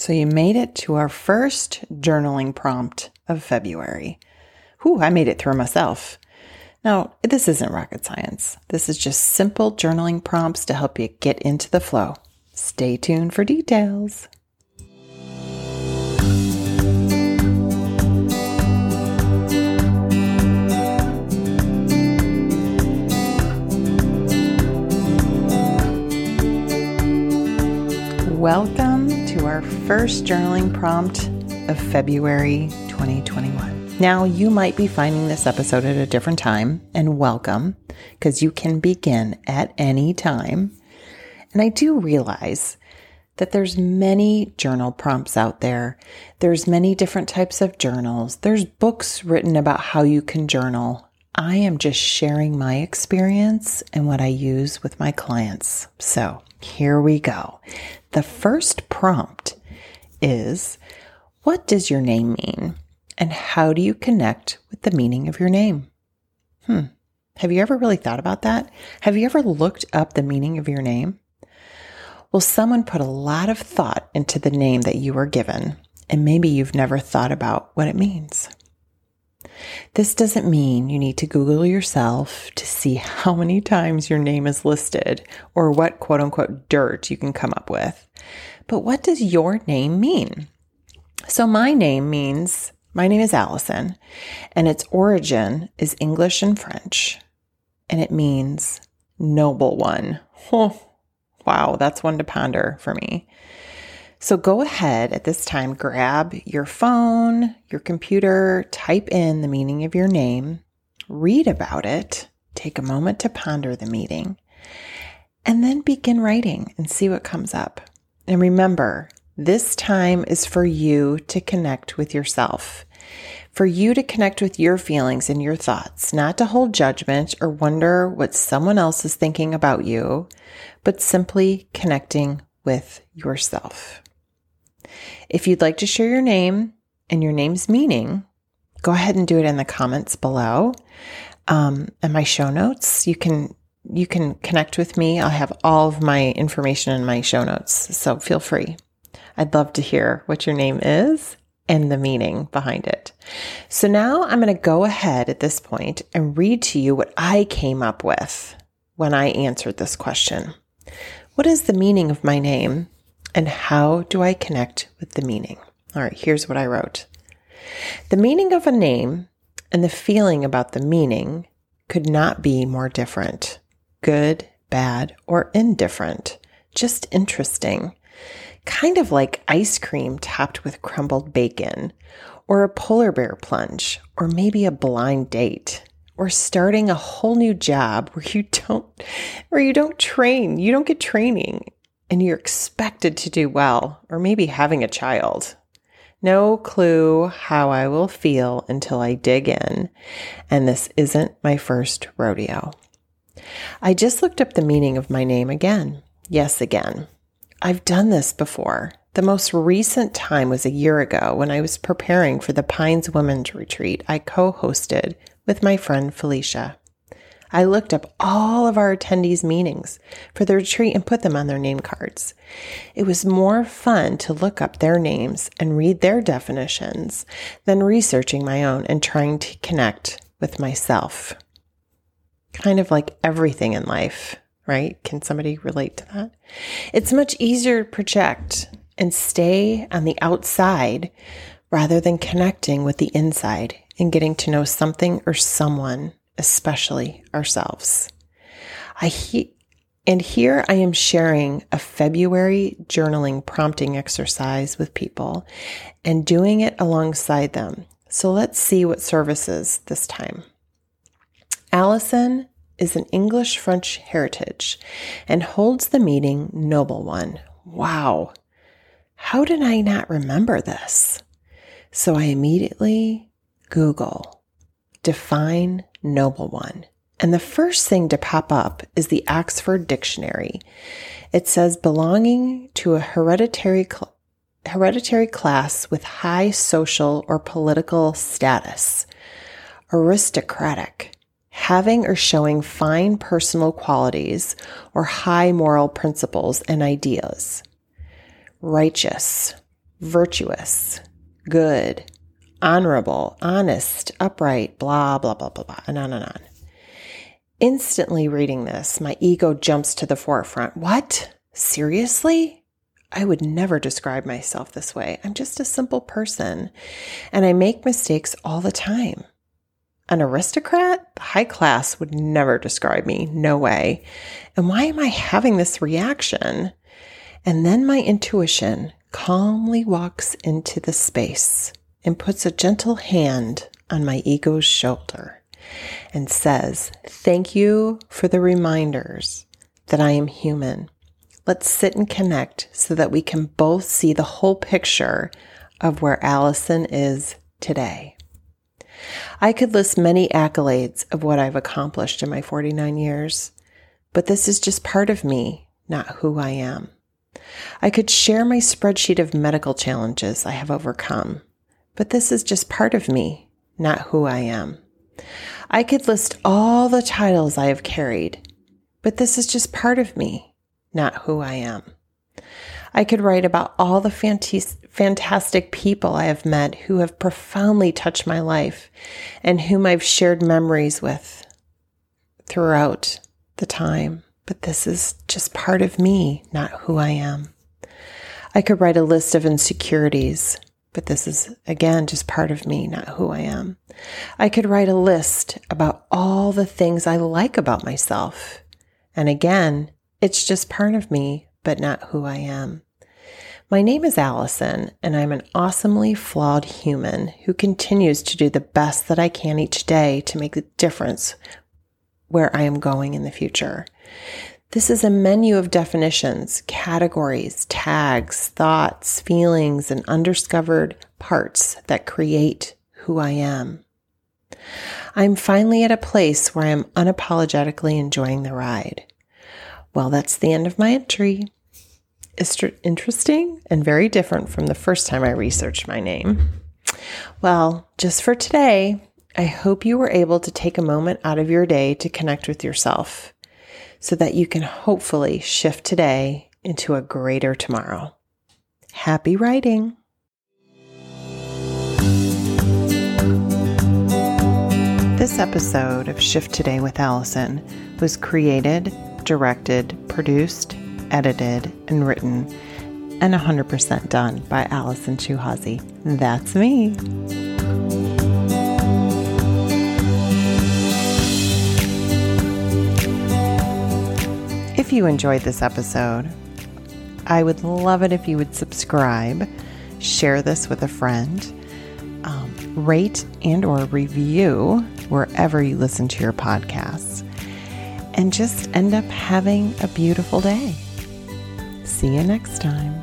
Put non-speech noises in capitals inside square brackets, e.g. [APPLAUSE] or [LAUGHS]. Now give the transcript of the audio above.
So you made it to our first journaling prompt of February. Whew, I made it through myself. Now, this isn't rocket science. This is just simple journaling prompts to help you get into the flow. Stay tuned for details. First journaling prompt of February 2021. Now, you might be finding this episode at a different time, and welcome, because you can begin at any time. And I do realize that there's many journal prompts out there. There's many different types of journals. There's books written about how you can journal. I am just sharing my experience and what I use with my clients. So here we go. The first prompt is What does your name mean? And how do you connect with the meaning of your name? Hmm. Have you ever really thought about that? Have you ever looked up the meaning of your name? Well, someone put a lot of thought into the name that you were given, and maybe you've never thought about what it means. This doesn't mean you need to Google yourself to see how many times your name is listed or what quote unquote dirt you can come up with. But what does your name mean? So, my name means my name is Allison, and its origin is English and French, and it means noble one. [LAUGHS] Oh, wow, that's one to ponder for me. So go ahead at this time, grab your phone, your computer, type in the meaning of your name, read about it, take a moment to ponder the meaning, and then begin writing and see what comes up. And remember, this time is for you to connect with yourself, for you to connect with your feelings and your thoughts, not to hold judgment or wonder what someone else is thinking about you, but simply connecting with yourself. If you'd like to share your name and your name's meaning, go ahead and do it in the comments below. Um, and my show notes, you can you can connect with me. I'll have all of my information in my show notes, so feel free. I'd love to hear what your name is and the meaning behind it. So now I'm going to go ahead at this point and read to you what I came up with when I answered this question. What is the meaning of my name and how do I connect with the meaning? All right, here's what I wrote. The meaning of a name and the feeling about the meaning could not be more different good, bad, or indifferent, just interesting. Kind of like ice cream topped with crumbled bacon, or a polar bear plunge, or maybe a blind date, or starting a whole new job where you don't where you don't train, you don't get training and you're expected to do well, or maybe having a child. No clue how I will feel until I dig in, and this isn't my first rodeo. I just looked up the meaning of my name again. Yes, again. I've done this before. The most recent time was a year ago when I was preparing for the Pines Women's Retreat I co hosted with my friend Felicia. I looked up all of our attendees' meanings for the retreat and put them on their name cards. It was more fun to look up their names and read their definitions than researching my own and trying to connect with myself. Kind of like everything in life, right? Can somebody relate to that? It's much easier to project and stay on the outside rather than connecting with the inside and getting to know something or someone especially ourselves. I he- and here I am sharing a February journaling prompting exercise with people and doing it alongside them. So let's see what services this time. Allison is an English French heritage and holds the meaning noble one. Wow. How did I not remember this? So I immediately Google define noble one. And the first thing to pop up is the Oxford Dictionary. It says belonging to a hereditary cl- hereditary class with high social or political status. Aristocratic, having or showing fine personal qualities or high moral principles and ideas. Righteous, virtuous, good, honorable, honest, upright, blah, blah, blah, blah, blah, and on and on. Instantly reading this, my ego jumps to the forefront. What? Seriously? I would never describe myself this way. I'm just a simple person and I make mistakes all the time. An aristocrat, high class would never describe me. No way. And why am I having this reaction? And then my intuition calmly walks into the space and puts a gentle hand on my ego's shoulder and says, Thank you for the reminders that I am human. Let's sit and connect so that we can both see the whole picture of where Allison is today. I could list many accolades of what I've accomplished in my 49 years, but this is just part of me, not who I am. I could share my spreadsheet of medical challenges I have overcome, but this is just part of me, not who I am. I could list all the titles I have carried, but this is just part of me, not who I am. I could write about all the fantas- fantastic people I have met who have profoundly touched my life and whom I've shared memories with throughout the time. But this is just part of me, not who I am. I could write a list of insecurities, but this is again just part of me, not who I am. I could write a list about all the things I like about myself. And again, it's just part of me, but not who I am. My name is Allison, and I'm an awesomely flawed human who continues to do the best that I can each day to make a difference where I am going in the future. This is a menu of definitions, categories, tags, thoughts, feelings, and undiscovered parts that create who I am. I'm finally at a place where I'm unapologetically enjoying the ride. Well, that's the end of my entry. It's interesting and very different from the first time I researched my name. Well, just for today, I hope you were able to take a moment out of your day to connect with yourself so that you can hopefully shift today into a greater tomorrow. Happy writing! This episode of Shift Today with Allison was created, directed, produced, edited, and written, and 100% done by Allison Chuhazi. That's me. If you enjoyed this episode, I would love it if you would subscribe, share this with a friend, um, rate and or review wherever you listen to your podcasts, and just end up having a beautiful day. See you next time.